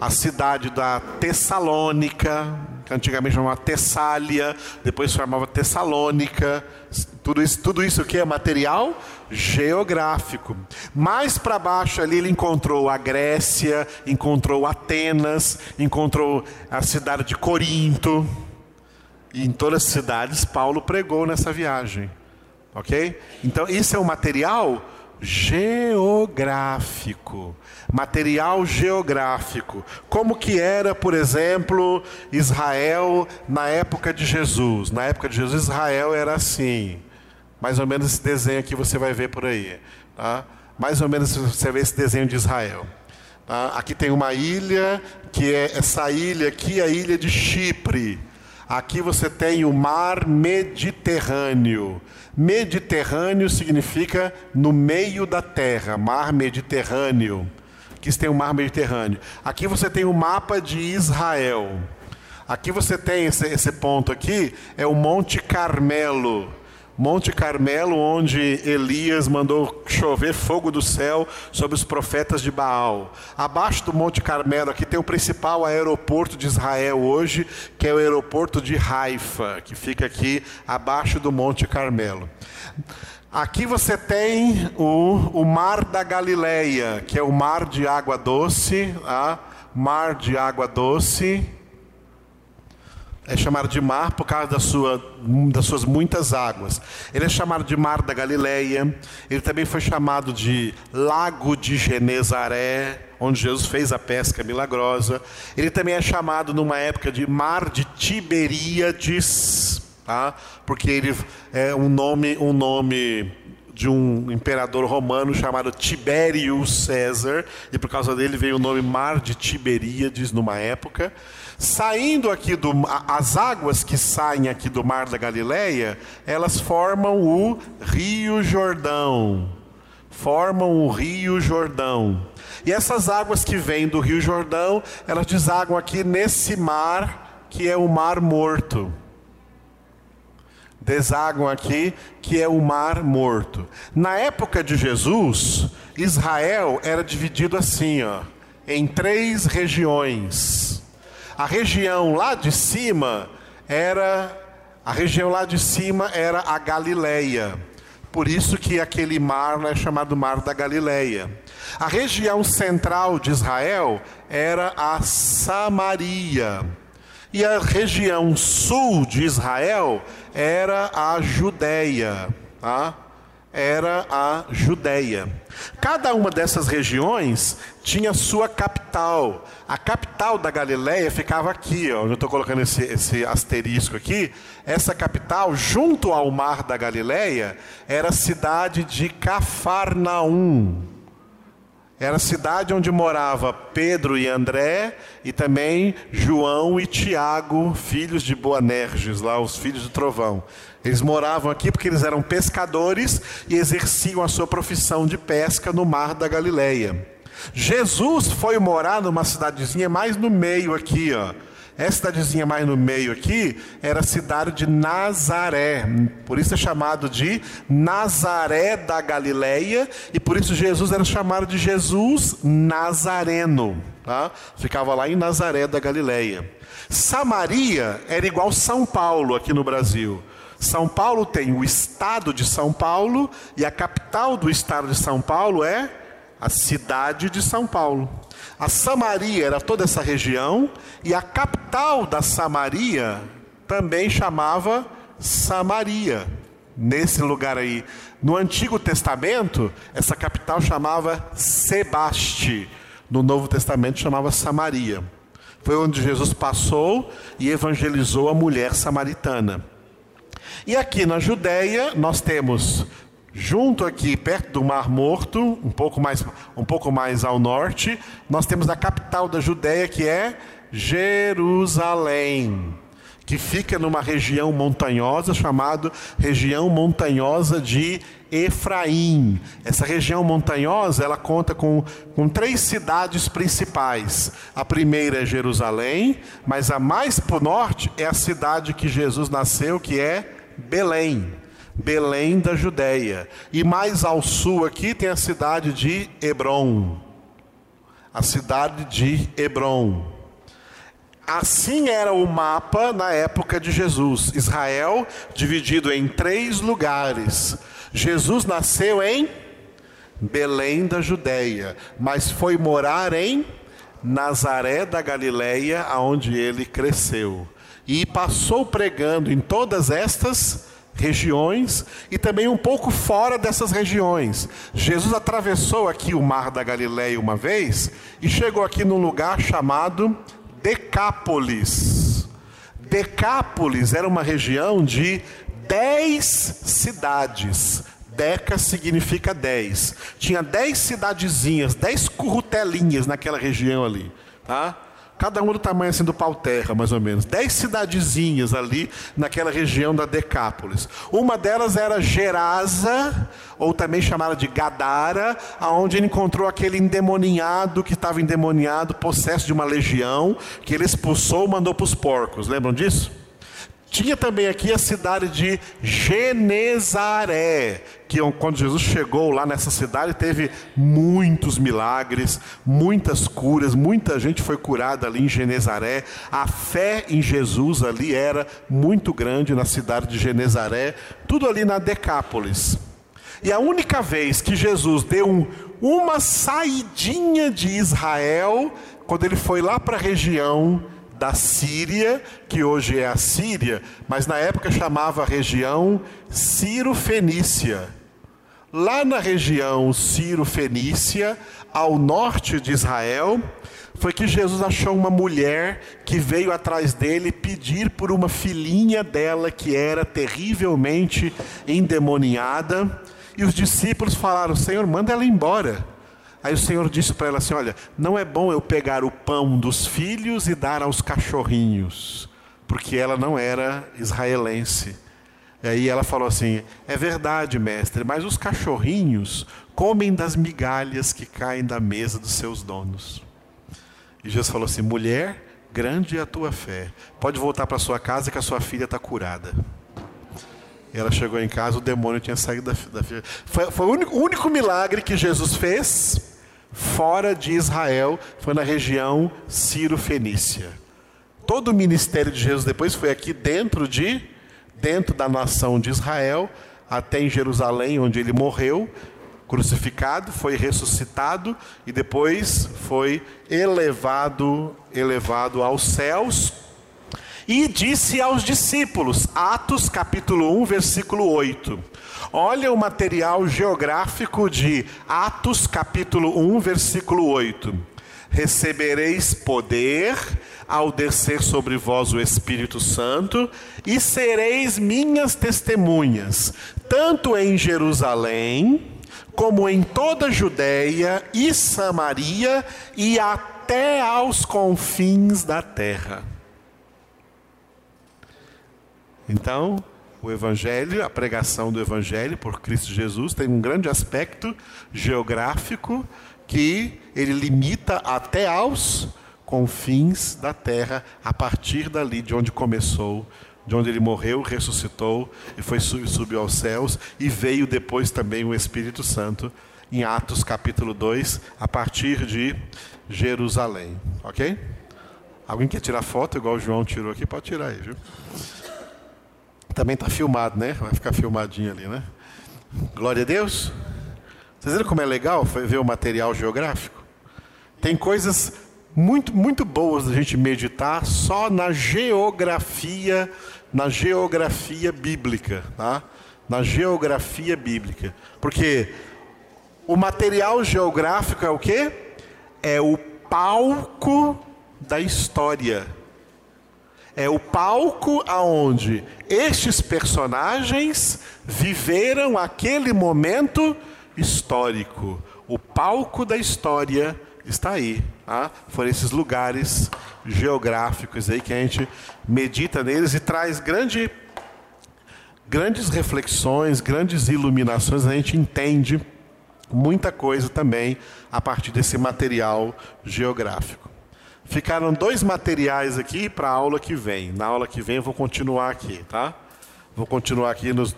a cidade da Tessalônica, que antigamente chamava Tessália, depois chamava Tessalônica. Tudo isso, tudo isso que é material geográfico. Mais para baixo ali ele encontrou a Grécia, encontrou Atenas, encontrou a cidade de Corinto. E em todas as cidades Paulo pregou nessa viagem. OK? Então isso é o material geográfico material geográfico. Como que era, por exemplo, Israel na época de Jesus? Na época de Jesus, Israel era assim. Mais ou menos esse desenho aqui você vai ver por aí. Tá? Mais ou menos você vê esse desenho de Israel. Tá? Aqui tem uma ilha, que é essa ilha aqui, a ilha de Chipre. Aqui você tem o mar Mediterrâneo. Mediterrâneo significa no meio da terra, mar Mediterrâneo que tem o mar Mediterrâneo. Aqui você tem o mapa de Israel. Aqui você tem esse, esse ponto aqui, é o Monte Carmelo. Monte Carmelo, onde Elias mandou chover fogo do céu sobre os profetas de Baal. Abaixo do Monte Carmelo, aqui tem o principal aeroporto de Israel hoje, que é o aeroporto de Haifa, que fica aqui abaixo do Monte Carmelo. Aqui você tem o, o mar da Galileia, que é o mar de água doce, ah, mar de água doce. É chamado de mar por causa da sua, das suas muitas águas. Ele é chamado de mar da Galileia. Ele também foi chamado de lago de Genezaré, onde Jesus fez a pesca milagrosa. Ele também é chamado numa época de mar de Tiberíades tá? Porque ele é um nome, um nome de um imperador romano chamado Tiberius César, e por causa dele veio o nome Mar de Tiberíades numa época. Saindo aqui do as águas que saem aqui do Mar da Galileia, elas formam o Rio Jordão. Formam o Rio Jordão. E essas águas que vêm do Rio Jordão, elas desaguam aqui nesse mar que é o Mar Morto desaguam aqui, que é o Mar Morto. Na época de Jesus, Israel era dividido assim, ó, em três regiões. A região lá de cima era a região lá de cima era a Galileia. Por isso que aquele mar é chamado Mar da Galileia. A região central de Israel era a Samaria. E a região sul de Israel era a Judéia, tá? Era a Judéia. Cada uma dessas regiões tinha sua capital. A capital da Galiléia ficava aqui, ó, eu estou colocando esse, esse asterisco aqui. Essa capital, junto ao mar da Galiléia, era a cidade de Cafarnaum. Era a cidade onde morava Pedro e André e também João e Tiago, filhos de Boanerges, lá os filhos do trovão. Eles moravam aqui porque eles eram pescadores e exerciam a sua profissão de pesca no mar da Galileia. Jesus foi morar numa cidadezinha mais no meio aqui, ó, essa cidadezinha mais no meio aqui era a cidade de Nazaré. Por isso é chamado de Nazaré da Galileia. E por isso Jesus era chamado de Jesus Nazareno. Tá? Ficava lá em Nazaré da Galileia. Samaria era igual São Paulo aqui no Brasil. São Paulo tem o estado de São Paulo e a capital do estado de São Paulo é a cidade de São Paulo. A Samaria era toda essa região e a capital da Samaria também chamava Samaria. Nesse lugar aí, no Antigo Testamento, essa capital chamava Sebaste. No Novo Testamento chamava Samaria. Foi onde Jesus passou e evangelizou a mulher samaritana. E aqui na Judéia nós temos Junto aqui, perto do Mar Morto, um pouco mais, um pouco mais ao norte, nós temos a capital da Judéia, que é Jerusalém, que fica numa região montanhosa chamada região montanhosa de Efraim. Essa região montanhosa, ela conta com, com três cidades principais. A primeira é Jerusalém, mas a mais para o norte é a cidade que Jesus nasceu, que é Belém. Belém da Judéia. E mais ao sul aqui tem a cidade de Hebron. A cidade de Hebron. Assim era o mapa na época de Jesus. Israel dividido em três lugares. Jesus nasceu em Belém da Judéia, mas foi morar em Nazaré da Galileia, aonde ele cresceu. E passou pregando em todas estas regiões e também um pouco fora dessas regiões. Jesus atravessou aqui o mar da Galileia uma vez e chegou aqui num lugar chamado Decápolis. Decápolis era uma região de dez cidades. Deca significa dez. Tinha dez cidadezinhas, dez currutelinhas naquela região ali. Tá? cada uma do tamanho assim do pau terra, mais ou menos. Dez cidadezinhas ali naquela região da Decápolis. Uma delas era Gerasa, ou também chamada de Gadara, aonde ele encontrou aquele endemoniado que estava endemoniado, possesso de uma legião, que ele expulsou, mandou para os porcos. Lembram disso? Tinha também aqui a cidade de Genezaré, que quando Jesus chegou lá nessa cidade teve muitos milagres, muitas curas, muita gente foi curada ali em Genezaré. A fé em Jesus ali era muito grande na cidade de Genezaré, tudo ali na Decápolis. E a única vez que Jesus deu um, uma saidinha de Israel, quando ele foi lá para a região da Síria, que hoje é a Síria, mas na época chamava a região Ciro-Fenícia. Lá na região Ciro-Fenícia, ao norte de Israel, foi que Jesus achou uma mulher que veio atrás dele pedir por uma filhinha dela que era terrivelmente endemoniada. E os discípulos falaram: Senhor, manda ela embora. Aí o Senhor disse para ela assim: Olha, não é bom eu pegar o pão dos filhos e dar aos cachorrinhos, porque ela não era israelense. E aí ela falou assim: É verdade, mestre, mas os cachorrinhos comem das migalhas que caem da mesa dos seus donos. E Jesus falou assim: mulher, grande é a tua fé. Pode voltar para sua casa que a sua filha está curada. Ela chegou em casa, o demônio tinha saído da, filha. Foi, foi o único, único milagre que Jesus fez fora de Israel, foi na região Ciro-Fenícia. Todo o ministério de Jesus depois foi aqui dentro de dentro da nação de Israel, até em Jerusalém, onde ele morreu, crucificado, foi ressuscitado e depois foi elevado, elevado aos céus. E disse aos discípulos, Atos capítulo 1, versículo 8. Olha o material geográfico de Atos capítulo 1, versículo 8. Recebereis poder ao descer sobre vós o Espírito Santo, e sereis minhas testemunhas, tanto em Jerusalém, como em toda a Judéia e Samaria e até aos confins da terra. Então, o Evangelho, a pregação do Evangelho por Cristo Jesus tem um grande aspecto geográfico que ele limita até aos confins da terra, a partir dali de onde começou de onde ele morreu, ressuscitou e foi subiu aos céus e veio depois também o Espírito Santo em Atos capítulo 2, a partir de Jerusalém, OK? Alguém quer tirar foto igual o João tirou aqui? Pode tirar aí, viu? Também está filmado, né? Vai ficar filmadinho ali, né? Glória a Deus. Vocês viram como é legal ver o material geográfico? Tem coisas muito, muito boas da gente meditar só na geografia na geografia bíblica, tá? Na geografia bíblica. Porque o material geográfico é o quê? É o palco da história. É o palco aonde estes personagens viveram aquele momento histórico. O palco da história está aí. Tá? Foram esses lugares geográficos aí que a gente medita neles e traz grande, grandes reflexões, grandes iluminações, a gente entende muita coisa também a partir desse material geográfico. Ficaram dois materiais aqui para a aula que vem. Na aula que vem eu vou continuar aqui, tá? Vou continuar aqui nos,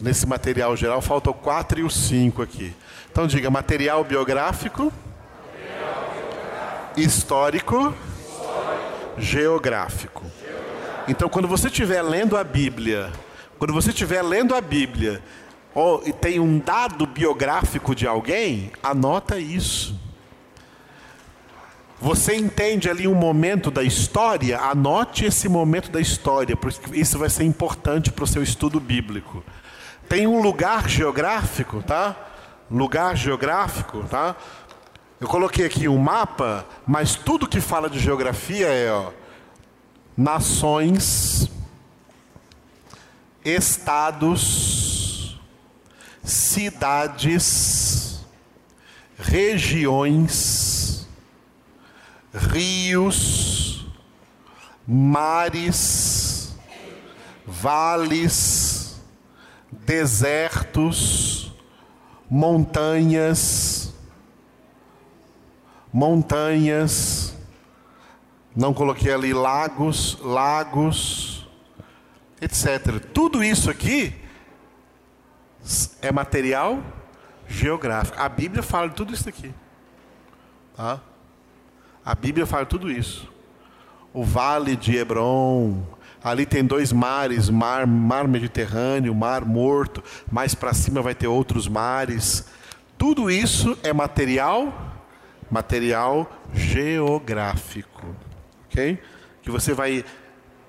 nesse material geral. Faltam quatro e o cinco aqui. Então diga material biográfico, material biográfico. histórico, geográfico. Então, quando você estiver lendo a Bíblia, quando você estiver lendo a Bíblia, oh, e tem um dado biográfico de alguém, anota isso. Você entende ali um momento da história, anote esse momento da história, porque isso vai ser importante para o seu estudo bíblico. Tem um lugar geográfico, tá? Lugar geográfico, tá? Eu coloquei aqui um mapa, mas tudo que fala de geografia é ó, nações, estados, cidades, regiões, rios, mares, vales, desertos, montanhas, montanhas, não coloquei ali lagos, lagos, etc. Tudo isso aqui é material geográfico. A Bíblia fala de tudo isso aqui. Tá? A Bíblia fala tudo isso. O vale de Hebron, ali tem dois mares, mar, mar Mediterrâneo, mar morto, mais para cima vai ter outros mares. Tudo isso é material material geográfico, ok? Que você vai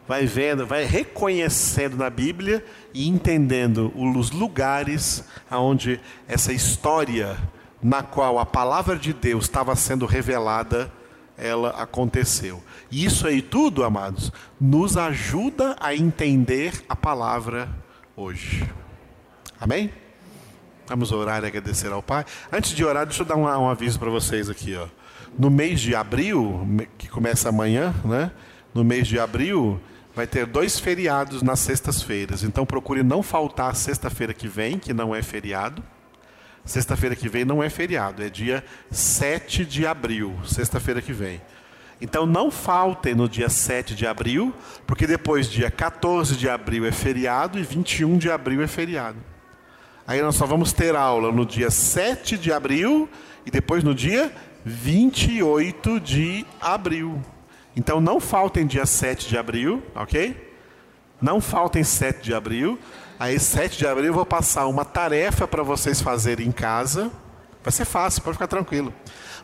vai vendo, vai reconhecendo na Bíblia e entendendo os lugares aonde essa história na qual a palavra de Deus estava sendo revelada ela aconteceu. Isso aí tudo, amados, nos ajuda a entender a palavra hoje. Amém? Vamos orar e agradecer ao Pai. Antes de orar, deixa eu dar um, um aviso para vocês aqui. Ó. No mês de abril, que começa amanhã, né? no mês de abril, vai ter dois feriados nas sextas-feiras. Então procure não faltar sexta-feira que vem, que não é feriado. Sexta-feira que vem não é feriado, é dia 7 de abril, sexta-feira que vem. Então não faltem no dia 7 de abril, porque depois dia 14 de abril é feriado e 21 de abril é feriado. Aí nós só vamos ter aula no dia 7 de abril e depois no dia 28 de abril. Então não faltem dia 7 de abril, ok? Não faltem 7 de abril. Aí 7 de abril eu vou passar uma tarefa para vocês fazerem em casa. Vai ser fácil, pode ficar tranquilo.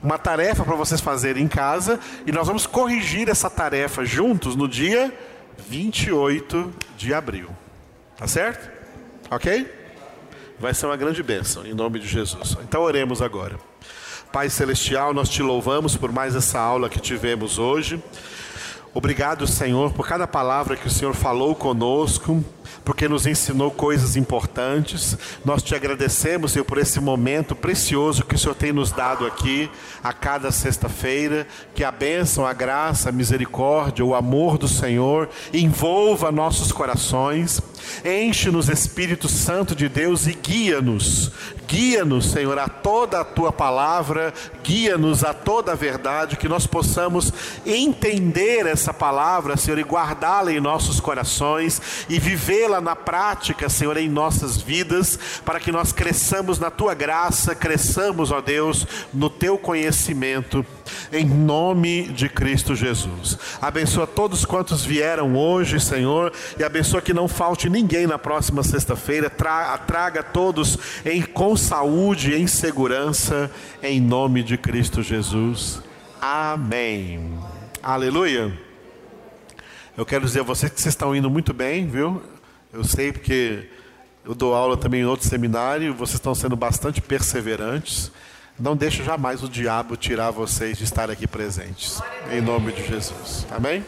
Uma tarefa para vocês fazerem em casa e nós vamos corrigir essa tarefa juntos no dia 28 de abril. Tá certo? Ok? Vai ser uma grande bênção, em nome de Jesus. Então oremos agora. Pai Celestial, nós te louvamos por mais essa aula que tivemos hoje. Obrigado, Senhor, por cada palavra que o Senhor falou conosco porque nos ensinou coisas importantes. Nós te agradecemos, Senhor, por esse momento precioso que o Senhor tem nos dado aqui a cada sexta-feira. Que a bênção, a graça, a misericórdia, o amor do Senhor envolva nossos corações. Enche-nos, Espírito Santo de Deus, e guia-nos. Guia-nos, Senhor, a toda a tua palavra, guia-nos a toda a verdade, que nós possamos entender essa palavra, Senhor, e guardá-la em nossos corações e vivê-la na prática, Senhor, em nossas vidas, para que nós cresçamos na tua graça, cresçamos, ó Deus, no teu conhecimento, em nome de Cristo Jesus. Abençoa todos quantos vieram hoje, Senhor, e abençoa que não falte ninguém na próxima sexta-feira, traga, todos em, com saúde, em segurança, em nome de Cristo Jesus. Amém. Aleluia. Eu quero dizer a vocês que vocês estão indo muito bem, viu? Eu sei porque eu dou aula também em outro seminário, vocês estão sendo bastante perseverantes. Não deixe jamais o diabo tirar vocês de estar aqui presentes. Em nome de Jesus. Amém?